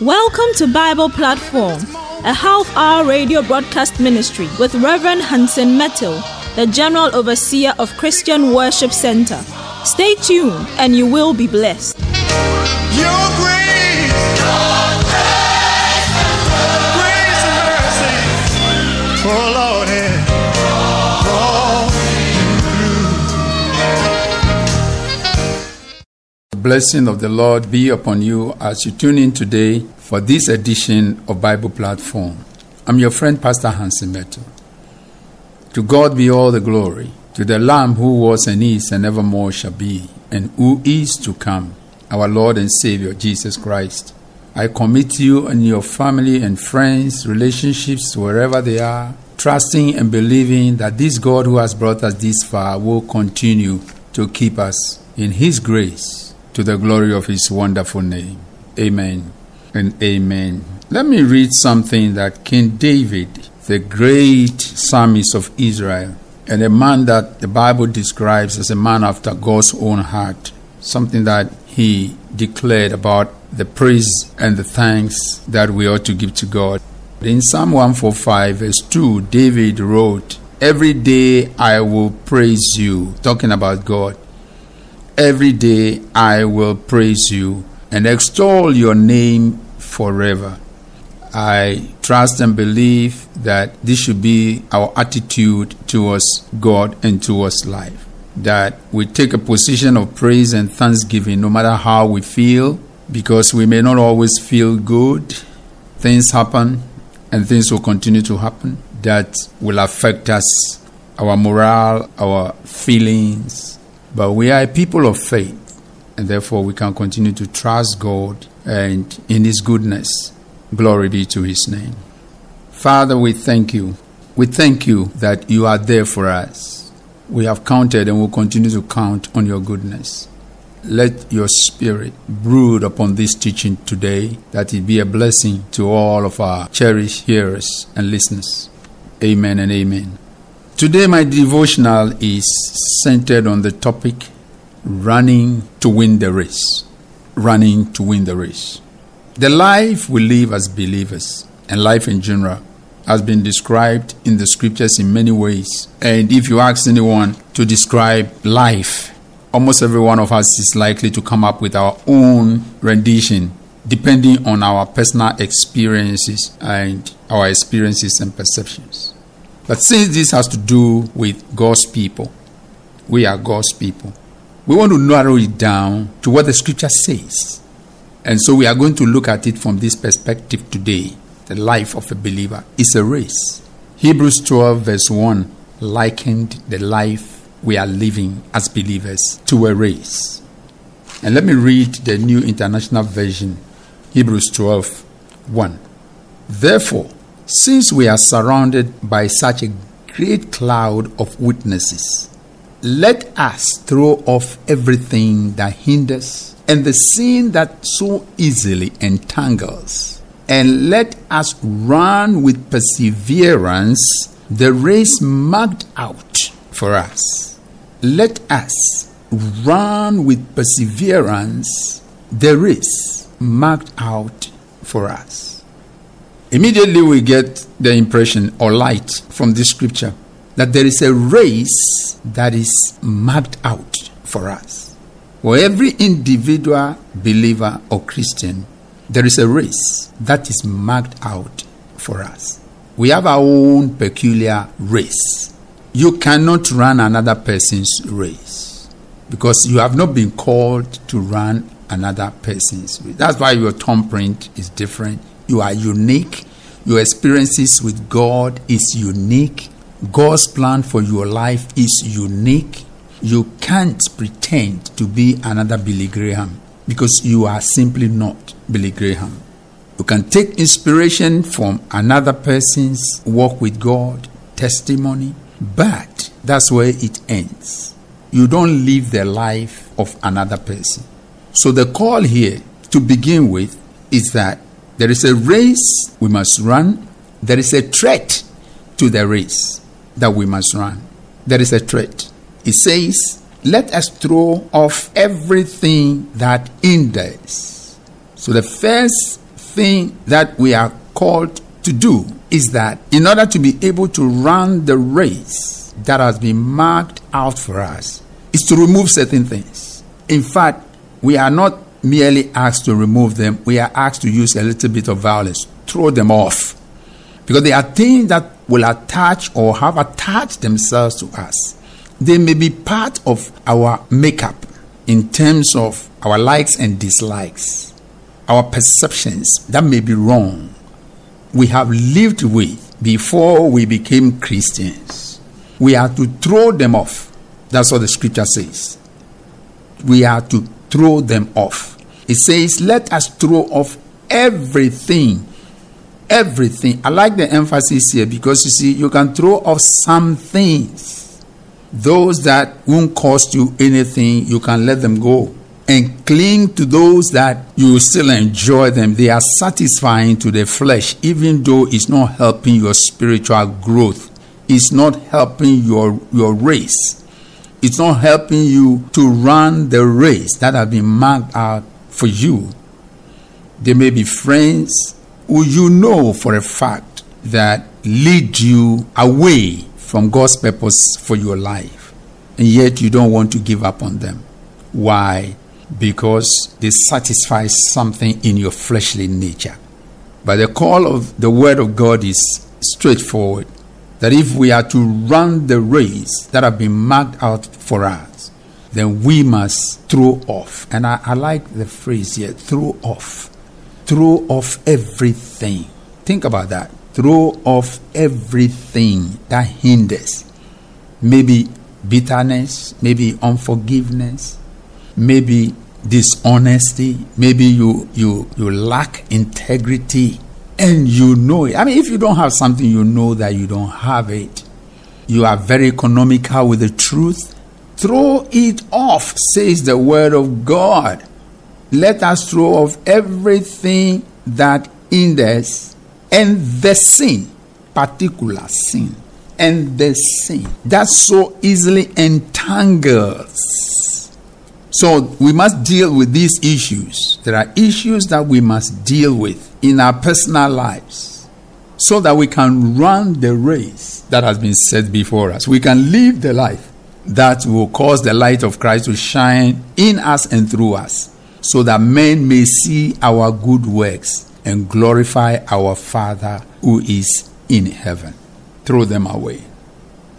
Welcome to Bible Platform, a half hour radio broadcast ministry with Reverend Hansen Mettle, the General Overseer of Christian Worship Center. Stay tuned and you will be blessed. Blessing of the Lord be upon you as you tune in today for this edition of Bible Platform. I'm your friend, Pastor Hansen Mettle. To God be all the glory, to the Lamb who was and is and evermore shall be, and who is to come, our Lord and Savior, Jesus Christ. I commit you and your family and friends, relationships, wherever they are, trusting and believing that this God who has brought us this far will continue to keep us in His grace to the glory of His wonderful name. Amen and amen. Let me read something that King David, the great psalmist of Israel, and a man that the Bible describes as a man after God's own heart, something that he declared about the praise and the thanks that we ought to give to God. In Psalm 145, verse 2, David wrote, Every day I will praise you, talking about God. Every day I will praise you and extol your name forever. I trust and believe that this should be our attitude towards God and towards life. That we take a position of praise and thanksgiving no matter how we feel, because we may not always feel good. Things happen and things will continue to happen that will affect us, our morale, our feelings. But we are a people of faith, and therefore we can continue to trust God and in His goodness. Glory be to His name. Father, we thank you. We thank you that you are there for us. We have counted and will continue to count on your goodness. Let your spirit brood upon this teaching today, that it be a blessing to all of our cherished hearers and listeners. Amen and amen. Today, my devotional is centered on the topic running to win the race. Running to win the race. The life we live as believers and life in general has been described in the scriptures in many ways. And if you ask anyone to describe life, almost every one of us is likely to come up with our own rendition depending on our personal experiences and our experiences and perceptions. But since this has to do with God's people, we are God's people. We want to narrow it down to what the scripture says. And so we are going to look at it from this perspective today. The life of a believer is a race. Hebrews 12, verse 1 likened the life we are living as believers to a race. And let me read the New International Version, Hebrews 12, 1. Therefore, since we are surrounded by such a great cloud of witnesses, let us throw off everything that hinders and the sin that so easily entangles, and let us run with perseverance the race marked out for us. Let us run with perseverance the race marked out for us. Immediately we get the impression or light from this scripture that there is a race that is marked out for us. For every individual believer or Christian, there is a race that is marked out for us. We have our own peculiar race. You cannot run another person's race because you have not been called to run another person's race. That's why your thumbprint is different. You are unique. Your experiences with God is unique. God's plan for your life is unique. You can't pretend to be another Billy Graham because you are simply not Billy Graham. You can take inspiration from another person's walk with God, testimony, but that's where it ends. You don't live the life of another person. So the call here to begin with is that there is a race we must run, there is a threat to the race that we must run. There is a threat. It says, Let us throw off everything that hinders. So, the first thing that we are called to do is that in order to be able to run the race that has been marked out for us, is to remove certain things. In fact, we are not merely asked to remove them, we are asked to use a little bit of violence, throw them off. Because they are things that will attach or have attached themselves to us. They may be part of our makeup in terms of our likes and dislikes, our perceptions that may be wrong. We have lived with before we became Christians. We are to throw them off. That's what the scripture says. We are to throw them off. It says, Let us throw off everything everything. I like the emphasis here because you see, you can throw off some things. Those that won't cost you anything, you can let them go. And cling to those that you still enjoy them. They are satisfying to the flesh, even though it's not helping your spiritual growth. It's not helping your, your race. It's not helping you to run the race that has been marked out for you. There may be friends who you know for a fact that lead you away from God's purpose for your life, and yet you don't want to give up on them. Why? Because they satisfy something in your fleshly nature. But the call of the Word of God is straightforward that if we are to run the race that have been marked out for us, then we must throw off. And I, I like the phrase here throw off throw off everything. Think about that. Throw off everything that hinders. Maybe bitterness, maybe unforgiveness, maybe dishonesty, maybe you you you lack integrity and you know it. I mean if you don't have something you know that you don't have it. You are very economical with the truth. Throw it off, says the word of God let us throw off everything that hinders and the sin, particular sin, and the sin that so easily entangles. So we must deal with these issues. There are issues that we must deal with in our personal lives so that we can run the race that has been set before us. We can live the life that will cause the light of Christ to shine in us and through us so that men may see our good works and glorify our Father who is in heaven. Throw them away.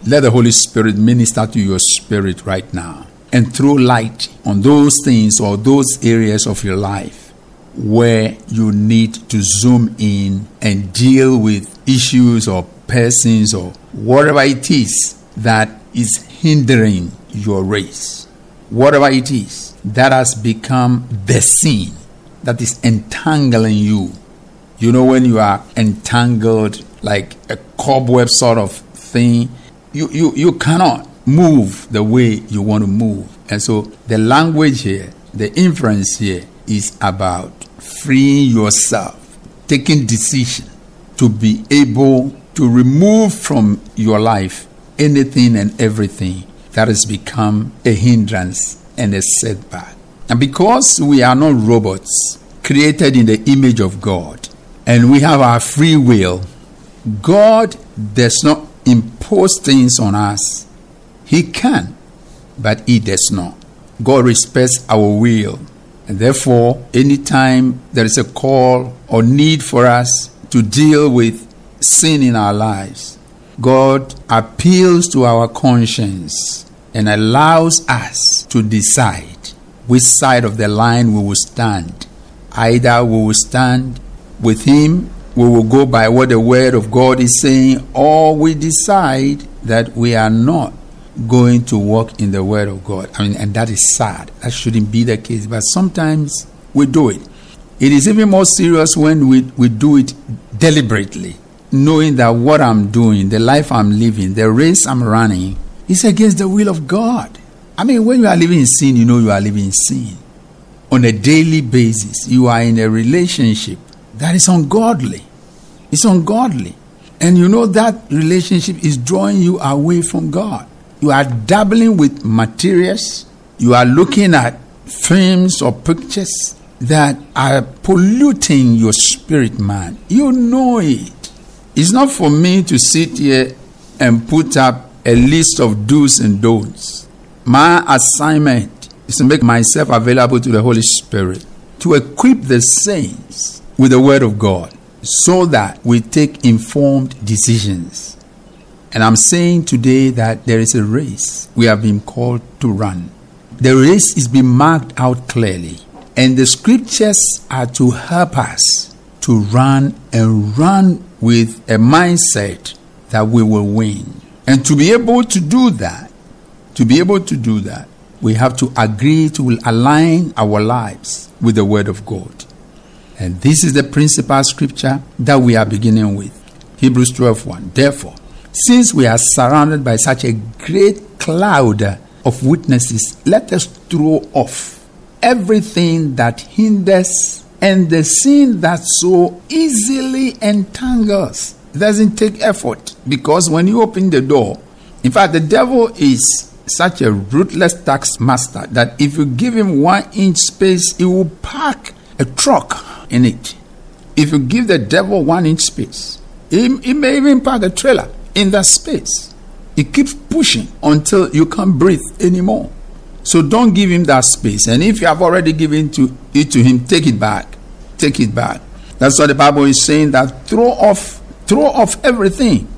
Let the Holy Spirit minister to your spirit right now and throw light on those things or those areas of your life where you need to zoom in and deal with issues or persons or whatever it is that is hindering your race. Whatever it is that has become the sin that is entangling you. You know, when you are entangled like a cobweb sort of thing, you, you, you cannot move the way you want to move. And so the language here, the inference here is about freeing yourself, taking decision to be able to remove from your life anything and everything that has become a hindrance and a setback. And because we are not robots created in the image of God and we have our free will, God does not impose things on us. He can, but He does not. God respects our will. And therefore, anytime there is a call or need for us to deal with sin in our lives, God appeals to our conscience and allows us to decide which side of the line we will stand. Either we will stand with Him, we will go by what the Word of God is saying, or we decide that we are not going to walk in the Word of God. I mean, and that is sad. That shouldn't be the case, but sometimes we do it. It is even more serious when we, we do it deliberately, knowing that what I'm doing, the life I'm living, the race I'm running, is against the will of God. I mean, when you are living in sin, you know you are living in sin. On a daily basis, you are in a relationship that is ungodly. It's ungodly. And you know that relationship is drawing you away from God. You are dabbling with materials, you are looking at films or pictures that are polluting your spirit, man. You know it. It's not for me to sit here and put up a list of do's and don'ts. My assignment is to make myself available to the Holy Spirit to equip the saints with the Word of God so that we take informed decisions. And I'm saying today that there is a race we have been called to run. The race is being marked out clearly, and the scriptures are to help us to run and run with a mindset that we will win. And to be able to do that, to be able to do that, we have to agree to align our lives with the Word of God. And this is the principal scripture that we are beginning with. Hebrews 12:1. Therefore, since we are surrounded by such a great cloud of witnesses, let us throw off everything that hinders and the sin that so easily entangles. It doesn't take effort because when you open the door, in fact, the devil is such a ruthless tax master that if you give him one inch space, he will park a truck in it. If you give the devil one inch space, he, he may even park a trailer in that space. He keeps pushing until you can't breathe anymore. So don't give him that space. And if you have already given to it to him, take it back. Take it back. That's what the Bible is saying that throw off throw off everything.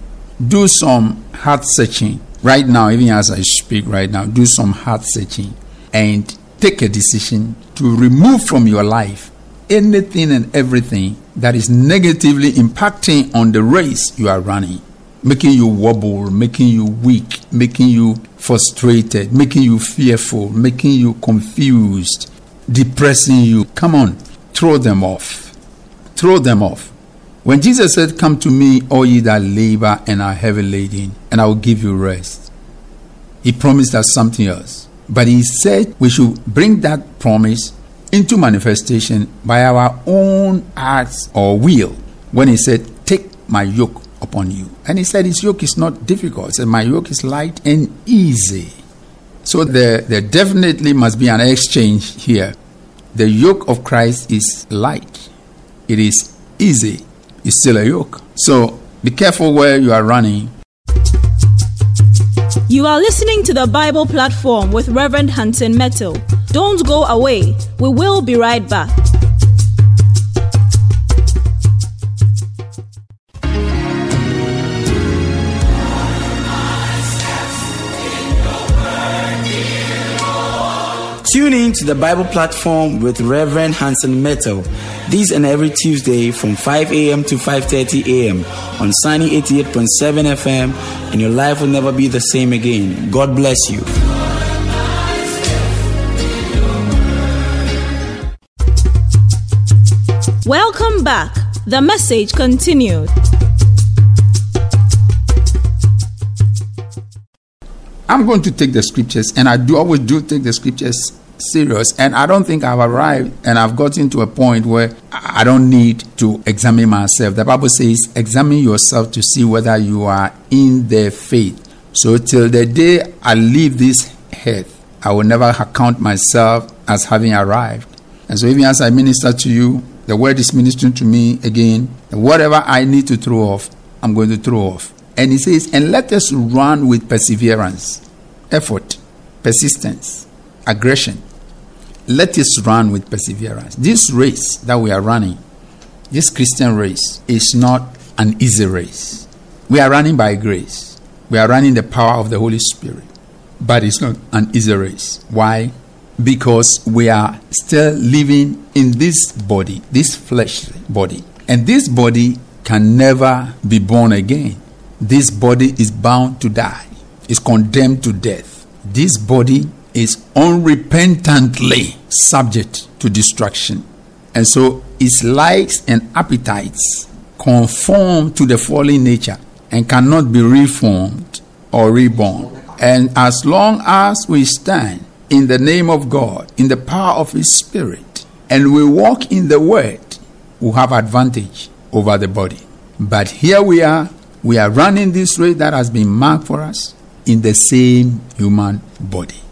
Do some heart searching. Right now, even as I speak right now, do some heart searching and take a decision to remove from your life anything and everything that is negatively impacting on the race you are running, making you wobble, making you weak, making you frustrated, making you fearful, making you confused, depressing you. Come on, throw them off. Throw them off. When Jesus said, Come to me, all ye that labor and are heavy laden, and I will give you rest, he promised us something else. But he said we should bring that promise into manifestation by our own acts or will. When he said, Take my yoke upon you. And he said, His yoke is not difficult. He said, My yoke is light and easy. So there, there definitely must be an exchange here. The yoke of Christ is light, it is easy, it's still a yoke. So be careful where you are running. You are listening to the Bible platform with Reverend Hansen Mettle. Don't go away. We will be right back. Tune in to the Bible platform with Reverend Hansen Mettle. This and every Tuesday from 5 a.m. to 5:30 a.m. on Sunny 88.7 FM, and your life will never be the same again. God bless you. Welcome back. The message continued. I'm going to take the scriptures, and I do always do take the scriptures serious. And I don't think I've arrived and I've gotten to a point where I don't need to examine myself. The Bible says, examine yourself to see whether you are in the faith. So till the day I leave this earth, I will never account myself as having arrived. And so even as I minister to you, the word is ministering to me again. Whatever I need to throw off, I'm going to throw off. And he says, and let us run with perseverance, effort, persistence, aggression. Let us run with perseverance. This race that we are running, this Christian race, is not an easy race. We are running by grace. We are running the power of the Holy Spirit. But it's not an easy race. Why? Because we are still living in this body, this fleshly body. And this body can never be born again. This body is bound to die, is condemned to death. This body is unrepentantly subject to destruction. And so its likes and appetites conform to the fallen nature and cannot be reformed or reborn. And as long as we stand in the name of God, in the power of His Spirit, and we walk in the Word, we have advantage over the body. But here we are, We are running this race that has been marked for us in the same human body.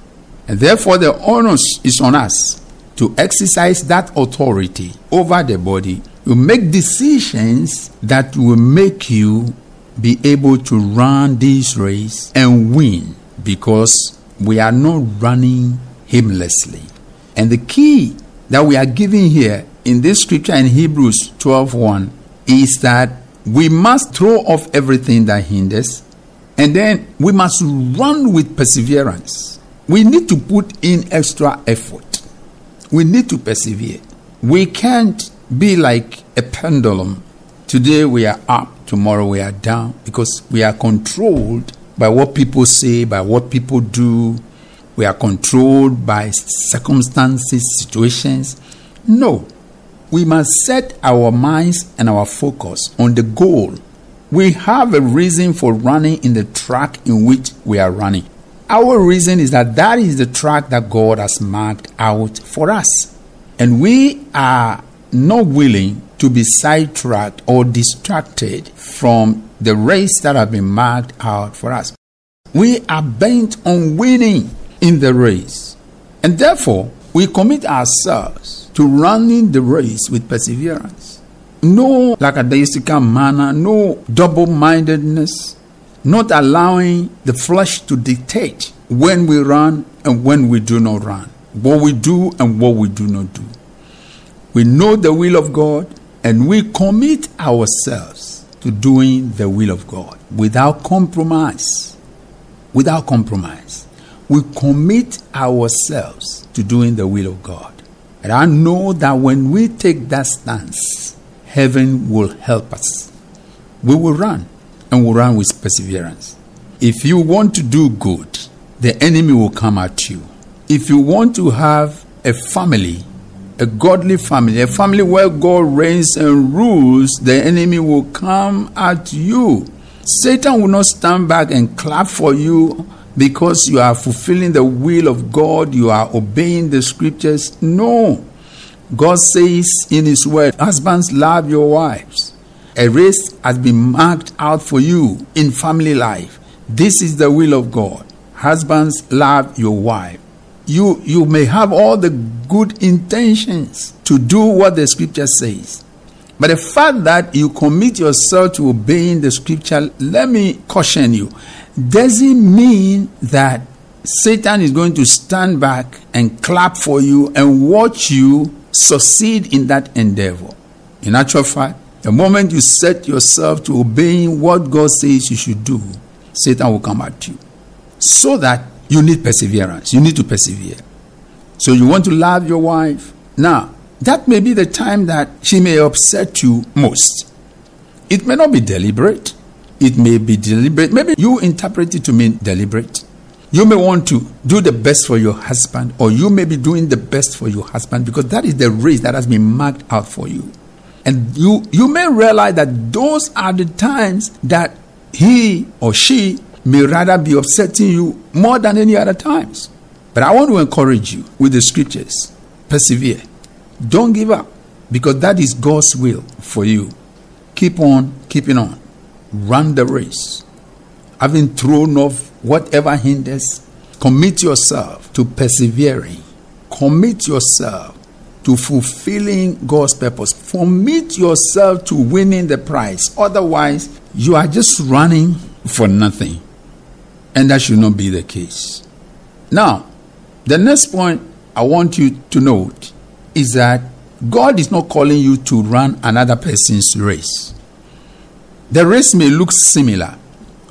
And therefore, the onus is on us to exercise that authority over the body to make decisions that will make you be able to run this race and win because we are not running aimlessly. And the key that we are giving here in this scripture in Hebrews 12:1 is that we must throw off everything that hinders and then we must run with perseverance. We need to put in extra effort. We need to persevere. We can't be like a pendulum. Today we are up, tomorrow we are down because we are controlled by what people say, by what people do. We are controlled by circumstances, situations. No. We must set our minds and our focus on the goal. We have a reason for running in the track in which we are running. Our reason is that that is the track that God has marked out for us. And we are not willing to be sidetracked or distracted from the race that has been marked out for us. We are bent on winning in the race. And therefore, we commit ourselves to running the race with perseverance. No lackadaisical manner, no double mindedness, not allowing the flesh to dictate when we run and when we do not run, what we do and what we do not do. We know the will of God and we commit ourselves to doing the will of God without compromise. Without compromise. We commit ourselves to doing the will of God. And I know that when we take that stance, heaven will help us. We will run and we'll run with perseverance. If you want to do good, the enemy will come at you. If you want to have a family, a godly family, a family where God reigns and rules, the enemy will come at you. Satan will not stand back and clap for you because you are fulfilling the will of God, you are obeying the scriptures. No. God says in His word, Husbands, love your wives. A race has been marked out for you in family life. This is the will of God. Husbands, love your wife. You, you may have all the good intentions to do what the scripture says. But the fact that you commit yourself to obeying the scripture, let me caution you, doesn't mean that Satan is going to stand back and clap for you and watch you succeed in that endeavor. In actual fact, the moment you set yourself to obeying what God says you should do, Satan will come at you. So that you need perseverance. You need to persevere. So you want to love your wife. Now, that may be the time that she may upset you most. It may not be deliberate. It may be deliberate. Maybe you interpret it to mean deliberate. You may want to do the best for your husband, or you may be doing the best for your husband because that is the race that has been marked out for you. And you, you may realize that those are the times that he or she may rather be upsetting you more than any other times. But I want to encourage you with the scriptures persevere. Don't give up because that is God's will for you. Keep on keeping on. Run the race. Having thrown off whatever hinders, commit yourself to persevering. Commit yourself to fulfilling God's purpose. Commit yourself to winning the prize. Otherwise, you are just running for nothing. And that should not be the case. Now, the next point I want you to note is that God is not calling you to run another person's race. The race may look similar,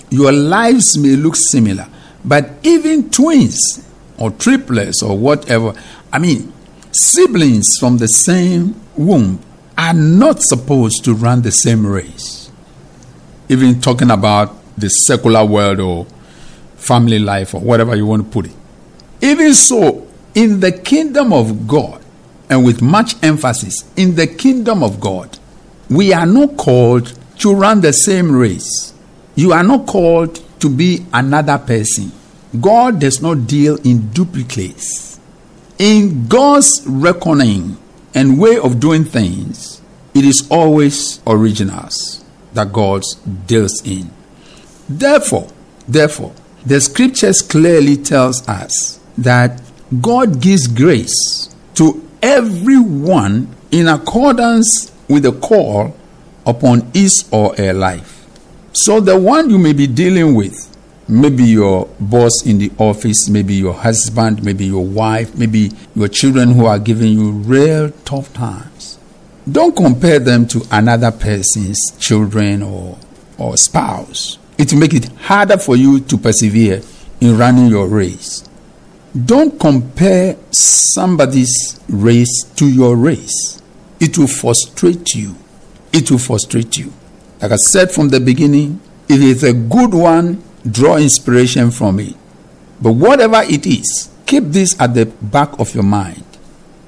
your lives may look similar, but even twins or triplets or whatever, I mean, siblings from the same womb are not supposed to run the same race. Even talking about the secular world or family life or whatever you want to put it. Even so, in the kingdom of God, and with much emphasis, in the kingdom of God, we are not called to run the same race. You are not called to be another person. God does not deal in duplicates. In God's reckoning and way of doing things, it is always originals. that God deals in. Therefore, therefore, the scriptures clearly tells us that God gives grace to everyone in accordance with the call upon his or her life. So the one you may be dealing with, maybe your boss in the office, maybe your husband, maybe your wife, maybe your children who are giving you real tough times. Don't compare them to another person's children or, or spouse. It will make it harder for you to persevere in running your race. Don't compare somebody's race to your race. It will frustrate you. It will frustrate you. Like I said from the beginning, if it's a good one, draw inspiration from it. But whatever it is, keep this at the back of your mind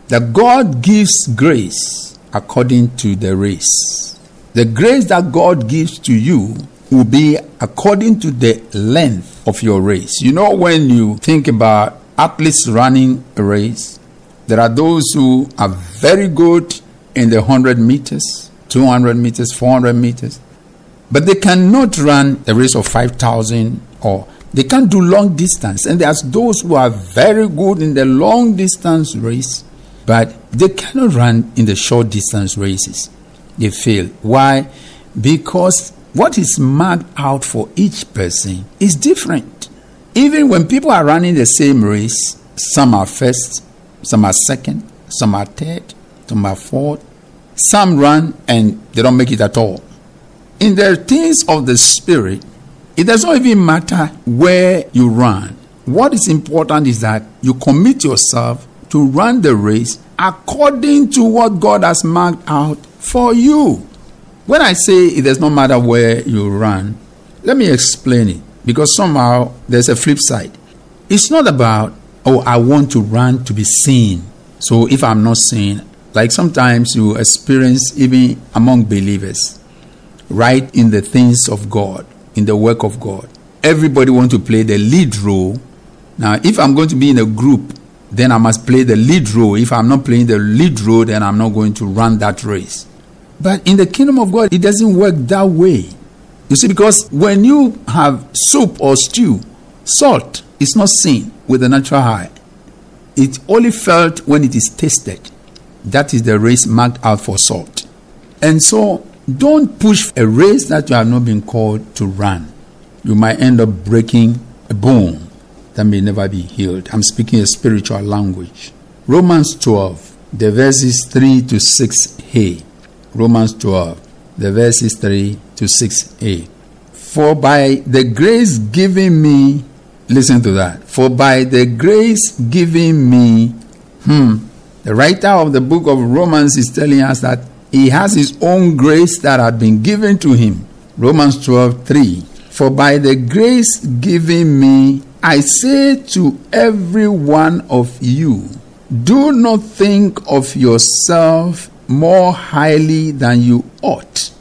that God gives grace according to the race. The grace that God gives to you will be according to the length of your race. You know, when you think about athletes running a race, there are those who are very good in the 100 meters, 200 meters, 400 meters, but they cannot run a race of 5,000 or they can't do long distance. And there's those who are very good in the long distance race, but they cannot run in the short distance races. They fail. Why? Because what is marked out for each person is different. Even when people are running the same race, some are first, some are second, some are third, some are fourth, some run and they don't make it at all. In the things of the spirit, it does not even matter where you run. What is important is that you commit yourself to run the race according to what God has marked out for you. When I say it does not matter where you run, let me explain it because somehow there's a flip side. It's not about, oh, I want to run to be seen. So if I'm not seen, like sometimes you experience even among believers, right in the things of God, in the work of God. Everybody want to play the lead role. Now, if I'm going to be in a group, then I must play the lead role. If I'm not playing the lead role, then I'm not going to run that race. But in the kingdom of God, it doesn't work that way. You see, because when you have soup or stew, salt is not seen with the natural eye. It only felt when it is tasted. That is the race marked out for salt. And so don't push a race that you have not been called to run. You might end up breaking a bone that may never be healed. I'm speaking a spiritual language. Romans 12, the verses 3 to 6 Hey, Romans 12, the verses 3 to 6a. For by the grace given me, listen to that. For by the grace given me, hmm, the writer of the book of Romans is telling us that he has his own grace that had been given to him. Romans 12 3. For by the grace given me, I say to every one of you, do not think of yourself more highly than you ought,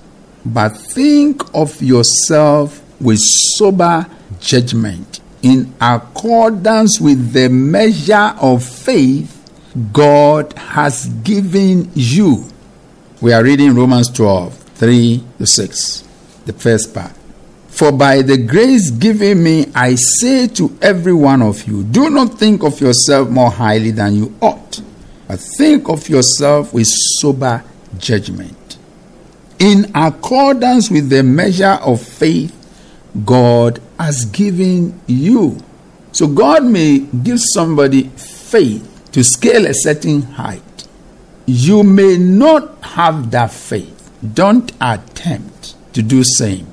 but think of yourself with sober judgment in accordance with the measure of faith God has given you. We are reading Romans 12, 3 to 6, the first part. For by the grace given me, I say to every one of you, do not think of yourself more highly than you ought, but think of yourself with sober judgment. In accordance with the measure of faith God has given you. So God may give somebody faith to scale a certain height, you may not have that faith. Don't attempt to do same.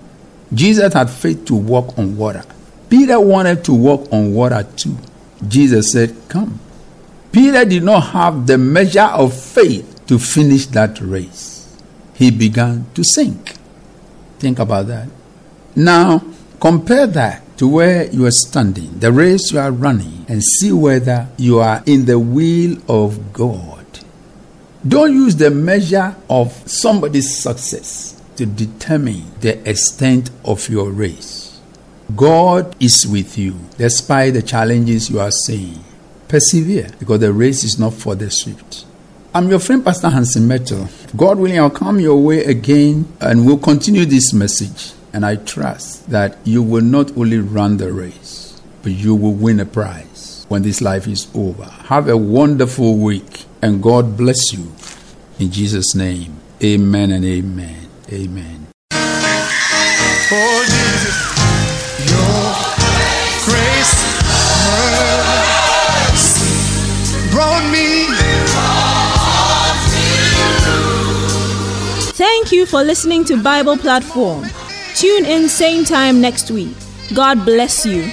Jesus had faith to walk on water. Peter wanted to walk on water too. Jesus said, Come. Peter did not have the measure of faith to finish that race. He began to sink. Think about that. Now, compare that to where you are standing, the race you are running, and see whether you are in the will of God. Don't use the measure of somebody's success to determine the extent of your race. God is with you despite the challenges you are seeing. Persevere because the race is not for the swift. I'm your friend, Pastor Hansen Mettle. God willing, I'll come your way again and we'll continue this message. And I trust that you will not only run the race, but you will win a prize when this life is over. Have a wonderful week and God bless you. In Jesus' name, amen and amen. Amen. Oh, Jesus, you for listening to Bible Platform. Tune in same time next week. God bless you.